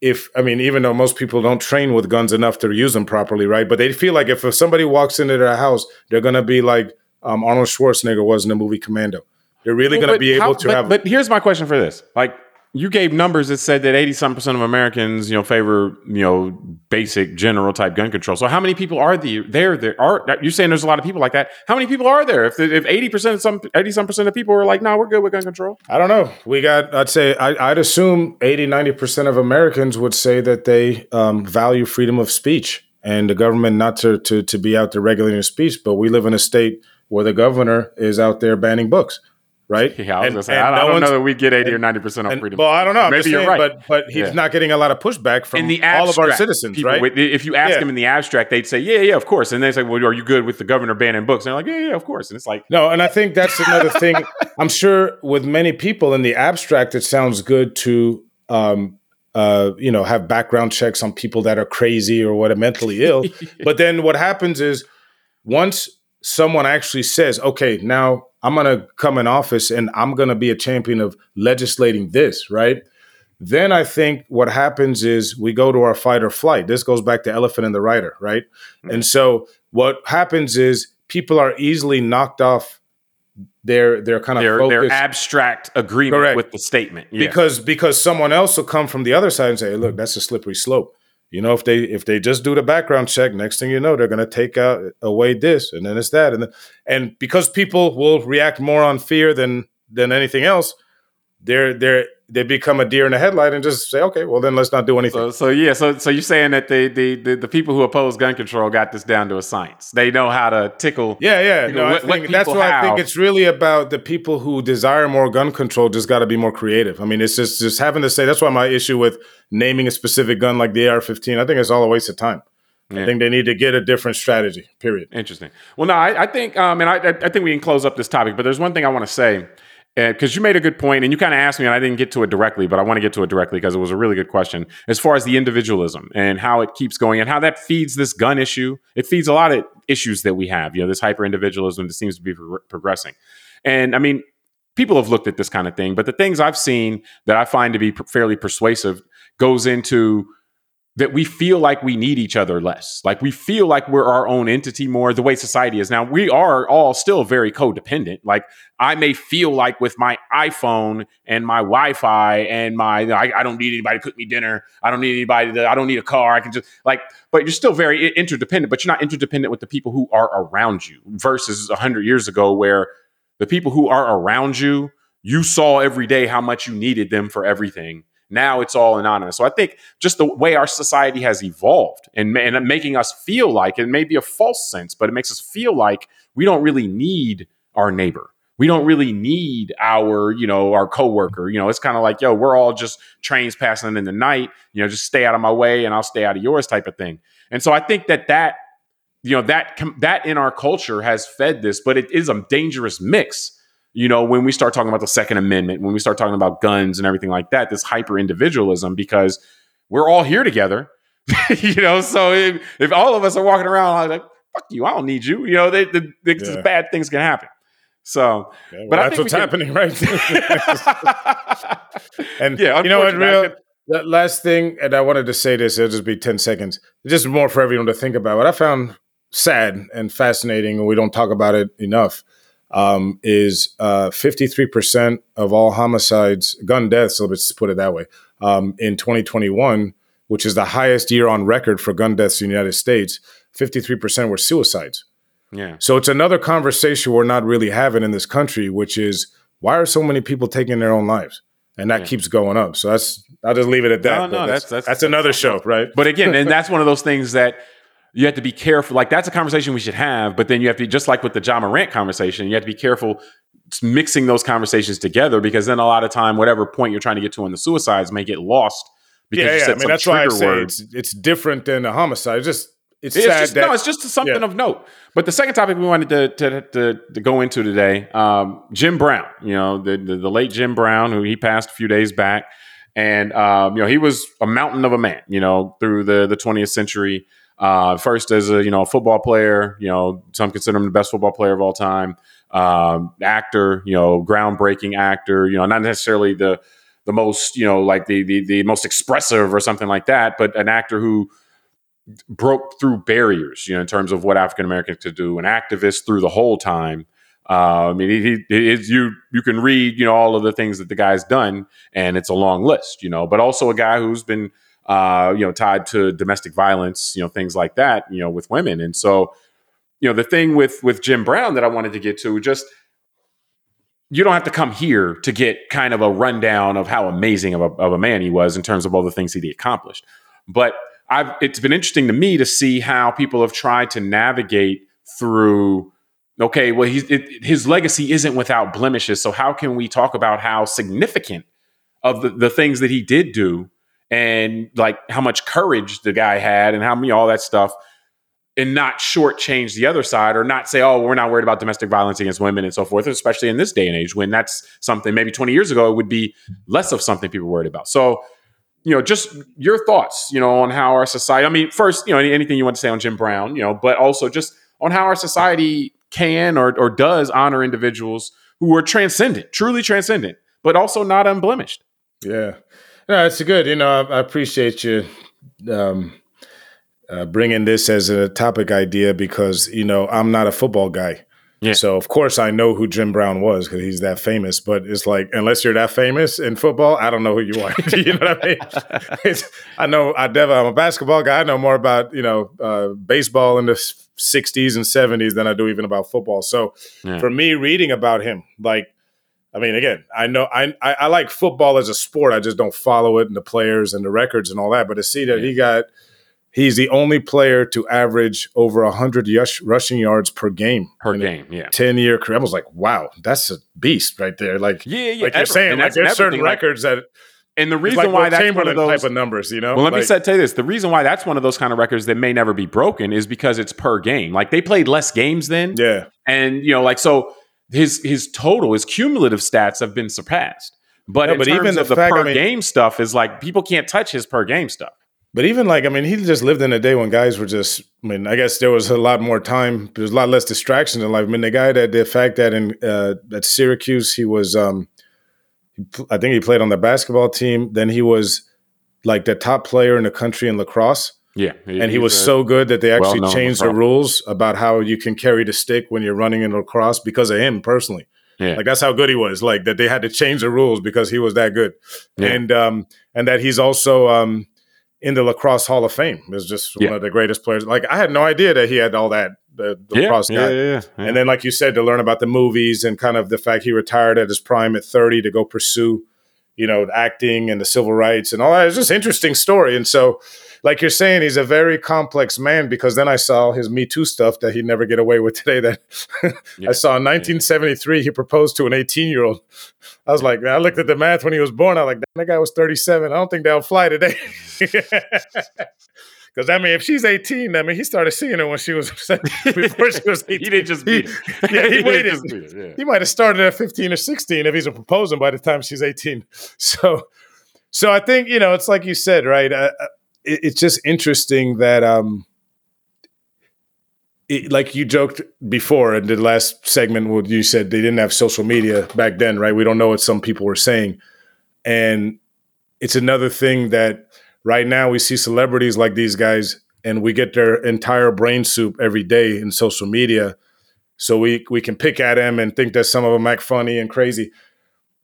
if, I mean, even though most people don't train with guns enough to use them properly, right? But they feel like if, if somebody walks into their house, they're going to be like um, Arnold Schwarzenegger was in the movie Commando. They're really well, going to be able to but, have. But here's my question for this: like, you gave numbers that said that 80 some percent of Americans, you know, favor, you know, basic general type gun control. So how many people are there? There, there are, you're saying there's a lot of people like that. How many people are there? If, if 80% of some, 80 some percent of people are like, no, we're good with gun control. I don't know. We got, I'd say, I, would assume 80, 90% of Americans would say that they um, value freedom of speech and the government not to, to, to be out there regulating speech. But we live in a state where the governor is out there banning books right? Yeah, I was and, gonna say, I, don't know that we get eighty or ninety percent of freedom. Well, I don't know. I'm Maybe saying, you're right, but but he's yeah. not getting a lot of pushback from the abstract, all of our citizens, people, right? If you ask yeah. him in the abstract, they'd say, "Yeah, yeah, of course." And they say, "Well, are you good with the governor banning books?" And they're like, "Yeah, yeah, of course." And it's like, no, and I think that's another thing. I'm sure with many people in the abstract, it sounds good to. Um, uh, you know, have background checks on people that are crazy or what are mentally ill. but then what happens is once someone actually says, okay, now I'm going to come in office and I'm going to be a champion of legislating this, right? Then I think what happens is we go to our fight or flight. This goes back to elephant and the rider, right? Mm-hmm. And so what happens is people are easily knocked off their their kind of their, their abstract agreement Correct. with the statement yeah. because because someone else will come from the other side and say, "Look, that's a slippery slope." You know, if they if they just do the background check, next thing you know, they're going to take out away this, and then it's that, and then, and because people will react more on fear than than anything else, they're they're they become a deer in the headlight and just say, okay, well then let's not do anything. So, so yeah, so so you're saying that the, the, the the people who oppose gun control got this down to a science. They know how to tickle. Yeah, yeah. You know, no, what, I think that's why have. I think it's really about the people who desire more gun control. Just got to be more creative. I mean, it's just just having to say. That's why my issue with naming a specific gun like the AR-15. I think it's all a waste of time. Yeah. I think they need to get a different strategy. Period. Interesting. Well, no, I, I think, um, and I, I think we can close up this topic. But there's one thing I want to say Uh, because you made a good point and you kind of asked me and i didn't get to it directly but i want to get to it directly because it was a really good question as far as the individualism and how it keeps going and how that feeds this gun issue. It feeds a lot of issues that we have you know this hyper individualism that seems to be pro- progressing. And i mean people have looked at this kind of thing but the things i've seen that i find to be fairly persuasive goes into that we feel like we need each other less. Like we feel like we're our own entity more the way society is now. We are all still very codependent. Like I may feel like with my iPhone and my Wi-Fi and my I, I, don't need anybody to cook me dinner. I don't need anybody to I don't need a car. I can just like but you're still very interdependent, but you're not interdependent with the people who are around you versus 100 years ago where the people who are around you you saw every day how much you needed them for everything now it's all anonymous. So I think just the way our society has evolved and, and making us feel like it may be a false sense, but it makes us feel like we don't really need our neighbor. We don't really need our, you know, our coworker. You know, it's kind of like, yo, we're all just trains passing in the night. You know, just stay out of my way and I'll stay out of yours, type of thing. And so I think that that, you know, that that in our culture has fed this, but it is a dangerous mix you know, when we start talking about the Second Amendment, when we start talking about guns and everything like that, this hyper individualism, because we're all here together, you know. So if, if, all of us are walking around like, "Fuck you, I don't need you," you know, they, they, they, yeah. bad things can happen. So, yeah, well, but that's what's can, happening, right? and yeah, you know what, real. The last thing, and I wanted to say this, it'll just be 10 seconds. Just more for everyone to think about. What I found sad and fascinating, and we don't talk about it enough, um, is uh, 53% of all homicides, gun deaths, let's put it that way, um, in 2021, which is the highest year on record for gun deaths in the United States, 53% were suicides. Yeah. So it's another conversation we're not really having in this country, which is why are so many people taking their own lives? And that yeah. keeps going up. So that's I'll just leave it at that. No, no, that's, that's, that's that's another show, right? But again, and that's one of those things that you have to be careful. Like that's a conversation we should have, but then you have to just like with the Ja Morant conversation, you have to be careful mixing those conversations together because then a lot of time, whatever point you're trying to get to on the suicides may get lost. Because yeah, yeah. I mean, that's why I say it's, it's, different than a homicide. It's just it's, it's just, that, no, it's just something yeah. of note. But the second topic we wanted to to, to, to go into today, um, Jim Brown. You know, the, the, the late Jim Brown, who he passed a few days back, and um, you know he was a mountain of a man. You know, through the the 20th century. Uh, first as a you know football player, you know some consider him the best football player of all time. um, actor, you know, groundbreaking actor, you know, not necessarily the the most, you know, like the, the the most expressive or something like that, but an actor who broke through barriers, you know, in terms of what African Americans could do, an activist through the whole time. Uh, I mean, he, he, you you can read, you know, all of the things that the guy's done, and it's a long list, you know. But also a guy who's been, uh, you know, tied to domestic violence, you know, things like that, you know, with women. And so, you know, the thing with with Jim Brown that I wanted to get to, just you don't have to come here to get kind of a rundown of how amazing of a, of a man he was in terms of all the things he accomplished, but I've, it's been interesting to me to see how people have tried to navigate through. Okay, well, he's, it, his legacy isn't without blemishes. So how can we talk about how significant of the, the things that he did do, and like how much courage the guy had, and how many all that stuff, and not shortchange the other side, or not say, oh, we're not worried about domestic violence against women and so forth, especially in this day and age when that's something maybe 20 years ago it would be less of something people worried about. So you know, just your thoughts, you know, on how our society. I mean, first, you know, anything you want to say on Jim Brown, you know, but also just on how our society can or or does honor individuals who are transcendent, truly transcendent, but also not unblemished. Yeah, no, it's good. You know, I, I appreciate you um, uh, bringing this as a topic idea because you know I'm not a football guy. Yeah. So of course I know who Jim Brown was because he's that famous. But it's like unless you're that famous in football, I don't know who you are. you know what I mean? It's, I know I definitely I'm a basketball guy. I know more about you know uh, baseball in the '60s and '70s than I do even about football. So yeah. for me, reading about him, like I mean, again, I know I, I, I like football as a sport. I just don't follow it and the players and the records and all that. But to see that yeah. he got He's the only player to average over 100 yush, rushing yards per game. Per game, yeah. 10 year career. I was like, wow, that's a beast right there. Like, yeah, yeah. Like you're saying, like there's certain records that. And the reason like why that's one of those type of numbers, you know. Well, let like, me say, tell you this: the reason why that's one of those kind of records that may never be broken is because it's per game. Like they played less games then, yeah. And you know, like so, his his total, his cumulative stats have been surpassed. But, no, but even the, the fact, per I mean, game stuff is like people can't touch his per game stuff. But even like, I mean, he just lived in a day when guys were just, I mean, I guess there was a lot more time, there's a lot less distractions in life. I mean, the guy that the fact that in uh, at Syracuse, he was, um, I think he played on the basketball team. Then he was like the top player in the country in lacrosse. Yeah. He, and he was so good that they actually changed the rules about how you can carry the stick when you're running in lacrosse because of him personally. Yeah. Like that's how good he was. Like that they had to change the rules because he was that good. Yeah. And um and that he's also um in the lacrosse Hall of Fame. Is just yeah. one of the greatest players. Like I had no idea that he had all that the, the yeah, lacrosse yeah, yeah, And then, like you said, to learn about the movies and kind of the fact he retired at his prime at thirty to go pursue, you know, acting and the civil rights and all that. It's just interesting story. And so like you're saying, he's a very complex man because then I saw his Me Too stuff that he'd never get away with today. That yeah. I saw in 1973, he proposed to an 18 year old. I was like, I looked at the math when he was born. I was like, that guy was 37. I don't think they'll fly today. Because I mean, if she's 18, I mean, he started seeing her when she was before she was 18. he didn't just be. yeah, he, he waited. It, yeah. He might have started at 15 or 16 if he's a proposing by the time she's 18. So, so I think you know, it's like you said, right? Uh, uh it, it's just interesting that um it, like you joked before in the last segment where you said they didn't have social media back then right? We don't know what some people were saying. And it's another thing that right now we see celebrities like these guys and we get their entire brain soup every day in social media. So we we can pick at them and think that some of them act funny and crazy.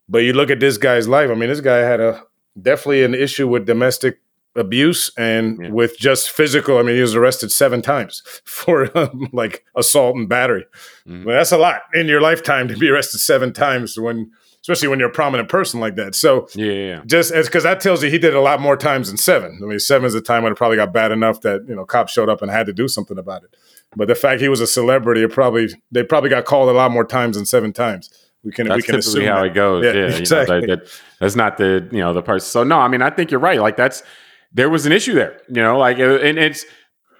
But you look at this guy's life i mean this guy had a definitely an issue with domestic abuse and yeah. with just physical. I mean, he was arrested seven times for um, like assault and battery. Mm-hmm. Well, that's a lot in your lifetime to be arrested seven times when, especially when you're a prominent person like that. So yeah, yeah. just as because that tells you he did a lot more times than seven. I mean, seven is the time when it probably got bad enough that you know cops showed up and had to do something about it. But the fact he was a celebrity, it probably they probably got called a lot more times than seven times. We can that's we can typically how that. it goes. Yeah, yeah exactly. You know, that, that, that's not the you know the person. So no, I mean I think you're right. Like that's there was an issue there, you know, like, and it's,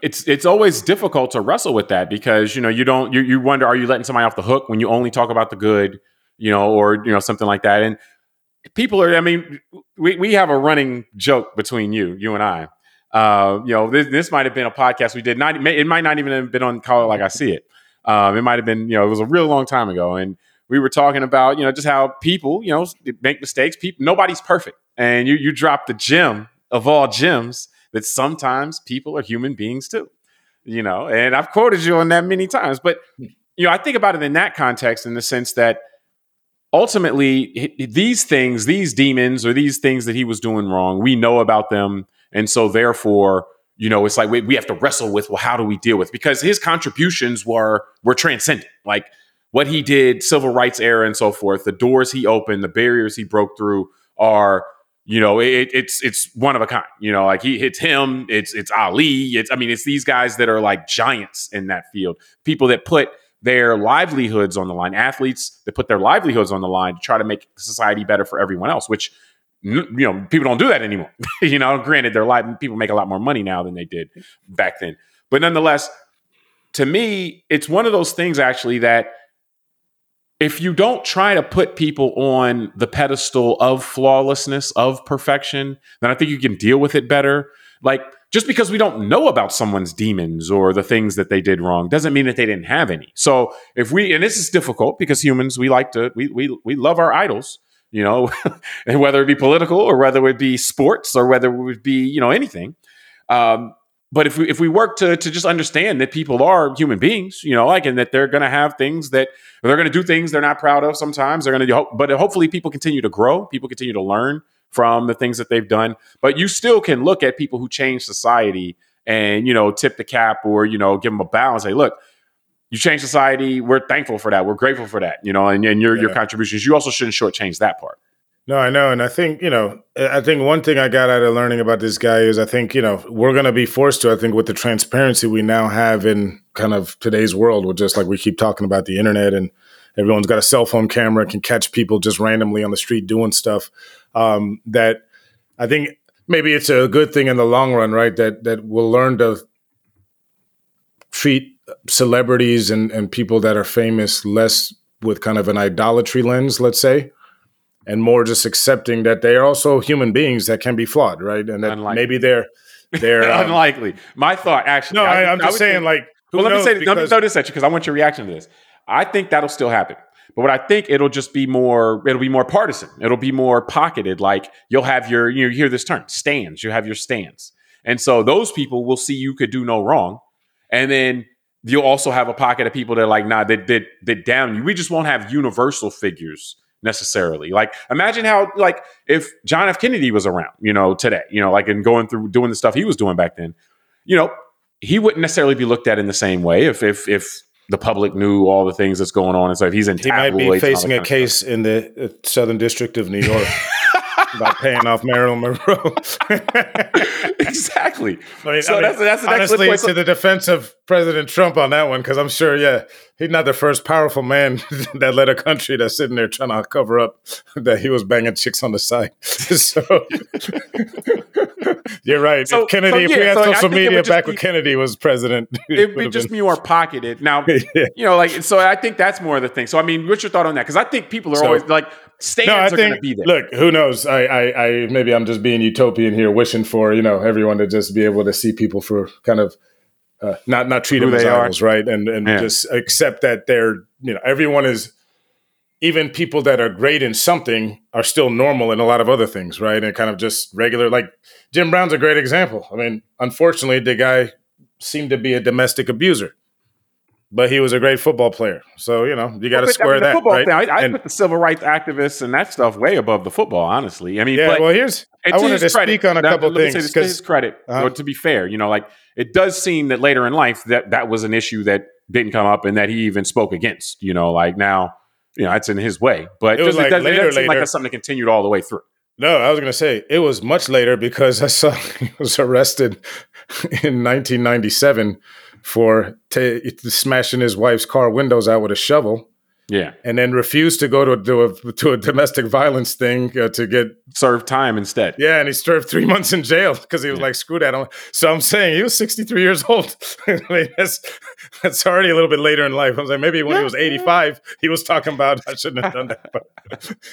it's it's always difficult to wrestle with that because you know you don't you, you wonder are you letting somebody off the hook when you only talk about the good you know or you know something like that? And people are i mean we, we have a running joke between you you and i. Uh, you know this, this might have been a podcast we did not it might not even have been on call it like i see it. Um, it might have been, you know, it was a real long time ago, and we were talking about, you know, just how people, you know, make mistakes. People, nobody's perfect, and you you drop the gem of all gems that sometimes people are human beings too, you know. And I've quoted you on that many times, but you know, I think about it in that context, in the sense that ultimately these things, these demons or these things that he was doing wrong, we know about them, and so therefore you know it's like we, we have to wrestle with well how do we deal with? Because his contributions were were transcendent. Like what he did civil rights era and so forth the doors he opened the barriers he broke through are you know it, it's it's one of a kind you know like he hits him it's it's ali it's i mean it's these guys that are like giants in that field people that put their livelihoods on the line athletes that put their livelihoods on the line to try to make society better for everyone else which you know, people don't do that anymore. you know, granted, their life people make a lot more money now than they did back then. But nonetheless, to me, it's one of those things actually that if you don't try to put people on the pedestal of flawlessness, of perfection, then I think you can deal with it better. Like just because we don't know about someone's demons or the things that they did wrong doesn't mean that they didn't have any. So if we and this is difficult because humans we like to we we we love our idols you know, and whether it be political or whether it be sports or whether it would be, you know, anything. Um, but if we if we work to to just understand that people are human beings, you know, like and that they're going to have things that they're going to do things they're not proud of. Sometimes they're going to, but hopefully people continue to grow, people continue to learn from the things that they've done. But you still can look at people who change society and you know tip the cap or you know give them a bow and say, look, you change society. We're thankful for that. We're grateful for that. You know, and, and your yeah. your contributions. You also shouldn't shortchange that part. No, I know, and I think you know. I think one thing I got out of learning about this guy is I think you know we're going to be forced to. I think with the transparency we now have in kind of today's world, with just like we keep talking about the internet and everyone's got a cell phone camera can catch people just randomly on the street doing stuff. Um, that I think maybe it's a good thing in the long run, right? That that we'll learn to treat celebrities and, and people that are famous less with kind of an idolatry lens, let's say, and more just accepting that they are also human beings that can be flawed, right? And that Unlikely. maybe they're they're um, unlikely. My thought, actually, no, I, am just saying, think, like, well, let me say, because, let me throw this at you because I want your reaction to this. I think that'll still happen. But what I think it'll just be more, it'll be more partisan. It'll be more pocketed. Like you'll have your, you, know, you hear this term, stans. You have your stans. And so those people will see you could do no wrong. And then you'll also have a pocket of people that are like, nah, that that that down you. We just won't have universal figures necessarily. Like imagine how like if John F. Kennedy was around, you know, today, you know, like and going through doing the stuff he was doing back then, you know, he wouldn't necessarily be looked at in the same way if if if the public knew all the things that's going on and so if he's in he might be facing a case in the uh, southern district of new york about paying off Marilyn Monroe. exactly. I mean, so I mean, that's, that's honestly point. to the defense of President Trump on that one, because I'm sure, yeah, he's not the first powerful man that led a country that's sitting there trying to cover up that he was banging chicks on the side. so you're right. So, if Kennedy, so, yeah, if we had so social media back when Kennedy was president, it would be just been. be more pocketed. Now, yeah. you know, like so. I think that's more of the thing. So, I mean, what's your thought on that? Because I think people are always like stans no, I are going to be there. Look, who knows? I, I, I, maybe I'm just being utopian here, wishing for you know everyone to just be able to see people for kind of uh, not not treat who them as idols, right? And and yeah. just accept that they're you know everyone is even people that are great in something are still normal in a lot of other things, right? And kind of just regular. Like Jim Brown's a great example. I mean, unfortunately, the guy seemed to be a domestic abuser but he was a great football player. So you know you got to square I mean, that. Right? Thing, I, I and, put the civil rights activists and that stuff way above the football. Honestly, I mean, yeah. well, here's I wanted to credit, speak on a that, couple things because his credit. Uh-huh. To be fair, you know, like it does seem that later in life that that was an issue that didn't come up and that he even spoke against. You know, like now, you know, it's in his way, but it, just, like it, does, later, it doesn't seem later. like something that continued all the way through. No, I was going to say it was much later because I saw he was arrested in 1997 for t- smashing his wife's car windows out with a shovel. Yeah, and then refused to go to, to a to a domestic violence thing uh, to get served time instead. Yeah, and he served three months in jail because he was yeah. like, "Screw that!" So I'm saying he was 63 years old. I mean, that's that's already a little bit later in life. I was like, maybe when yeah. he was 85, he was talking about I shouldn't have done that.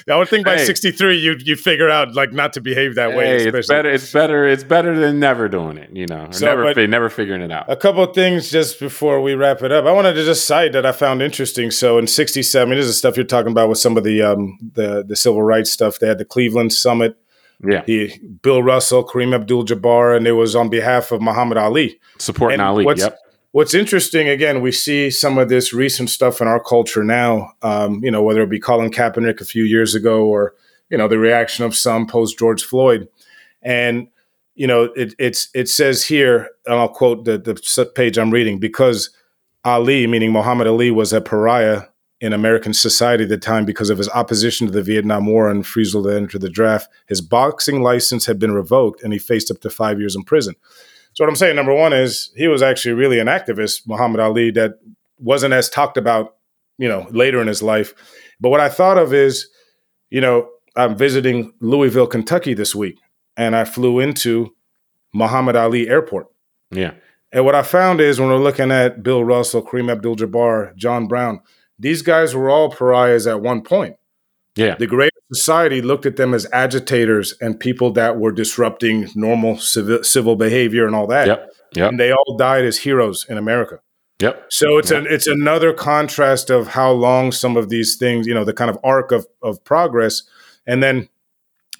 But I would think by hey. 63, you you figure out like not to behave that hey, way. It's better. It's better. It's better than never doing it. You know, so, never never figuring it out. A couple things just before we wrap it up. I wanted to just cite that I found interesting. So in '67, this is stuff you're talking about with some of the um, the the civil rights stuff. They had the Cleveland Summit. Yeah, he, Bill Russell, Kareem Abdul-Jabbar, and it was on behalf of Muhammad Ali. Supporting and Ali. What's, yep. What's interesting, again, we see some of this recent stuff in our culture now. Um, you know, whether it be Colin Kaepernick a few years ago, or you know, the reaction of some post George Floyd, and you know, it, it's it says here, and I'll quote the the page I'm reading because Ali, meaning Muhammad Ali, was a pariah in American society at the time because of his opposition to the Vietnam War and refusal to enter the draft. His boxing license had been revoked, and he faced up to five years in prison. So what I'm saying, number one, is he was actually really an activist, Muhammad Ali, that wasn't as talked about, you know, later in his life. But what I thought of is, you know, I'm visiting Louisville, Kentucky this week, and I flew into Muhammad Ali Airport. Yeah. And what I found is when we're looking at Bill Russell, Kareem Abdul Jabbar, John Brown, these guys were all pariahs at one point. Yeah. The greater society looked at them as agitators and people that were disrupting normal civil, civil behavior and all that. Yep. Yep. And they all died as heroes in America. Yep. So it's yep. an it's another contrast of how long some of these things, you know, the kind of arc of of progress. And then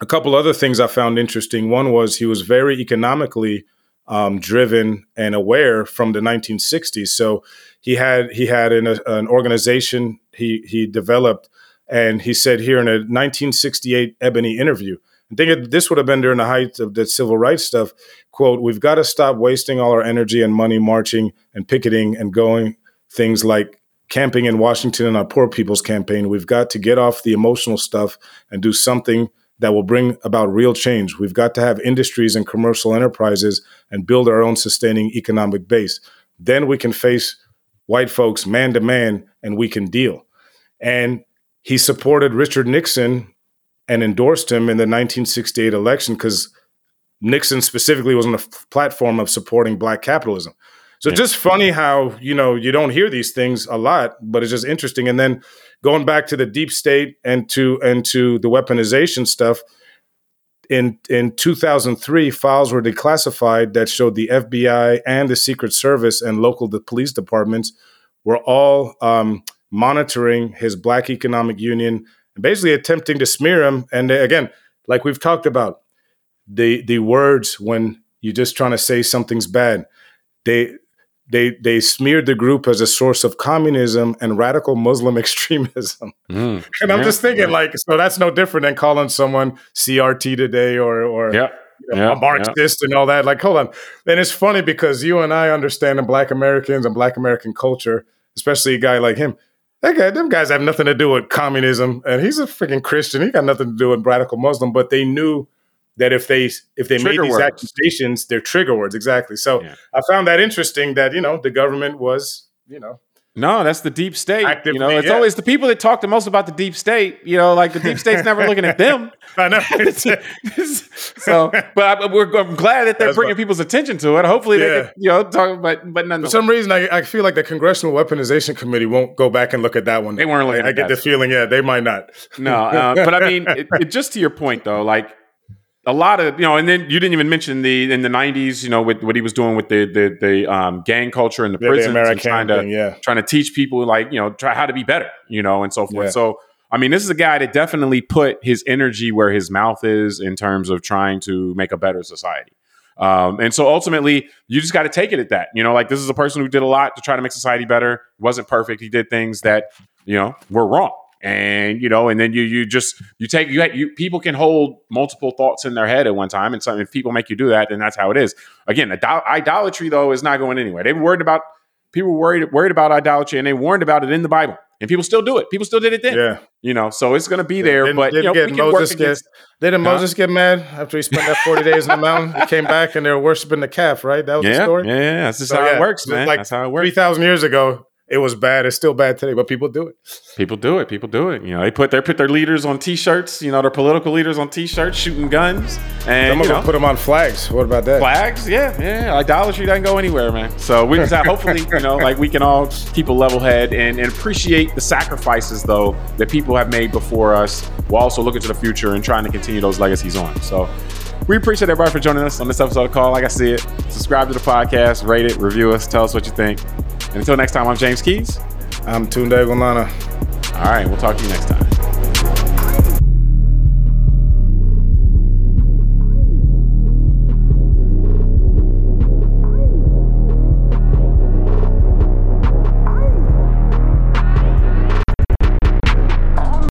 a couple other things I found interesting. One was he was very economically um, driven and aware from the 1960s. So he had he had an, an organization he he developed, and he said here in a 1968 Ebony interview. I think this would have been during the height of the civil rights stuff. "Quote: We've got to stop wasting all our energy and money marching and picketing and going things like." Camping in Washington and our poor people's campaign. We've got to get off the emotional stuff and do something that will bring about real change. We've got to have industries and commercial enterprises and build our own sustaining economic base. Then we can face white folks man to man and we can deal. And he supported Richard Nixon and endorsed him in the 1968 election because Nixon specifically was on the platform of supporting black capitalism. So just funny how, you know, you don't hear these things a lot, but it's just interesting. And then going back to the deep state and to and to the weaponization stuff, in in 2003 files were declassified that showed the FBI and the Secret Service and local the police departments were all um, monitoring his Black Economic Union and basically attempting to smear him. And again, like we've talked about, the the words when you're just trying to say something's bad, they they they smeared the group as a source of communism and radical Muslim extremism. Mm, and I'm yeah, just thinking, yeah. like, so that's no different than calling someone CRT today or or yeah, you know, a Marxist and all that. Like, hold on. And it's funny because you and I understand in Black Americans and Black American culture, especially a guy like him. That guy, them guys have nothing to do with communism, and he's a freaking Christian. He got nothing to do with radical Muslim, but they knew that if they if they trigger made these words. accusations, they're trigger words exactly. So yeah. I found that interesting that you know the government was you know no, that's the deep state. Actively, you know, it's yeah. always the people that talk the most about the deep state. You know, like the deep state's never looking at them. I know. so, but I, we're I'm glad that they're that's bringing people's attention to it. Hopefully, yeah. they can, you know, talk. But but For some reason, I, I feel like the Congressional Weaponization Committee won't go back and look at that one. They weren't looking. I, I get the feeling, yeah, they might not. No, uh, but I mean, it, it, just to your point though, like a lot of you know, and then you didn't even mention the in the '90s, you know, with what he was doing with the the, the um, gang culture in the yeah, prisons, the trying to yeah. trying to teach people like you know try how to be better, you know, and so forth. Yeah. So I mean, this is a guy that definitely put his energy where his mouth is in terms of trying to make a better society. Um, and so ultimately, you just got to take it at that. You know, like this is a person who did a lot to try to make society better. wasn't perfect. He did things that you know were wrong and you know and then you you just you take you, you people can hold multiple thoughts in their head at one time. And so if people make you do that then that's how it is. Again idolatry though is not going anywhere. They were worried about people were worried worried about idolatry and they warned about it in the bible. And people still do it. People still did it then. Yeah. You know so it's going to be there did, but did you know, get Moses get, didn't huh? Moses get mad after he spent that 40 days in the mountain? He came back and they were worshiping the calf right? That was yeah, the story? yeah, yeah. that's just so, how yeah, it works man. like that's how it works. 3000 years ago it was bad. It's still bad today, but people do it. People do it. People do it. You know, they put they put their leaders on T-shirts. You know, their political leaders on T-shirts, shooting guns, and you know, put them on flags. What about that? Flags? Yeah, yeah. Idolatry doesn't go anywhere, man. So we just have, hopefully, you know, like we can all keep a level head and, and appreciate the sacrifices though that people have made before us, while also looking to the future and trying to continue those legacies on. So we appreciate everybody for joining us on this episode of Call Like I See It. Subscribe to the podcast, rate it, review us, tell us what you think. And until next time, I'm James Keys. I'm Tunde. All right, we'll talk to you next time.